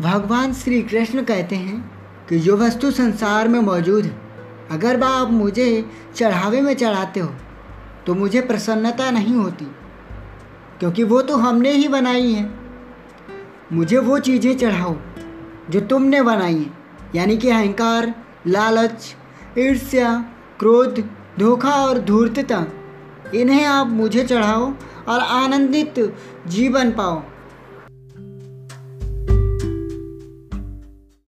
भगवान श्री कृष्ण कहते हैं कि जो वस्तु संसार में मौजूद है, अगर आप मुझे चढ़ावे में चढ़ाते हो तो मुझे प्रसन्नता नहीं होती, क्योंकि वो तो हमने ही बनाई है। मुझे वो चीज़ें चढ़ाओ, जो तुमने बनाई हैं, यानी कि अहंकार, लालच, ईर्ष्या, क्रोध, धोखा और धूर्तता, इन्हें आप मुझे चढ़ाओ और आनंदित जीवन पाओ।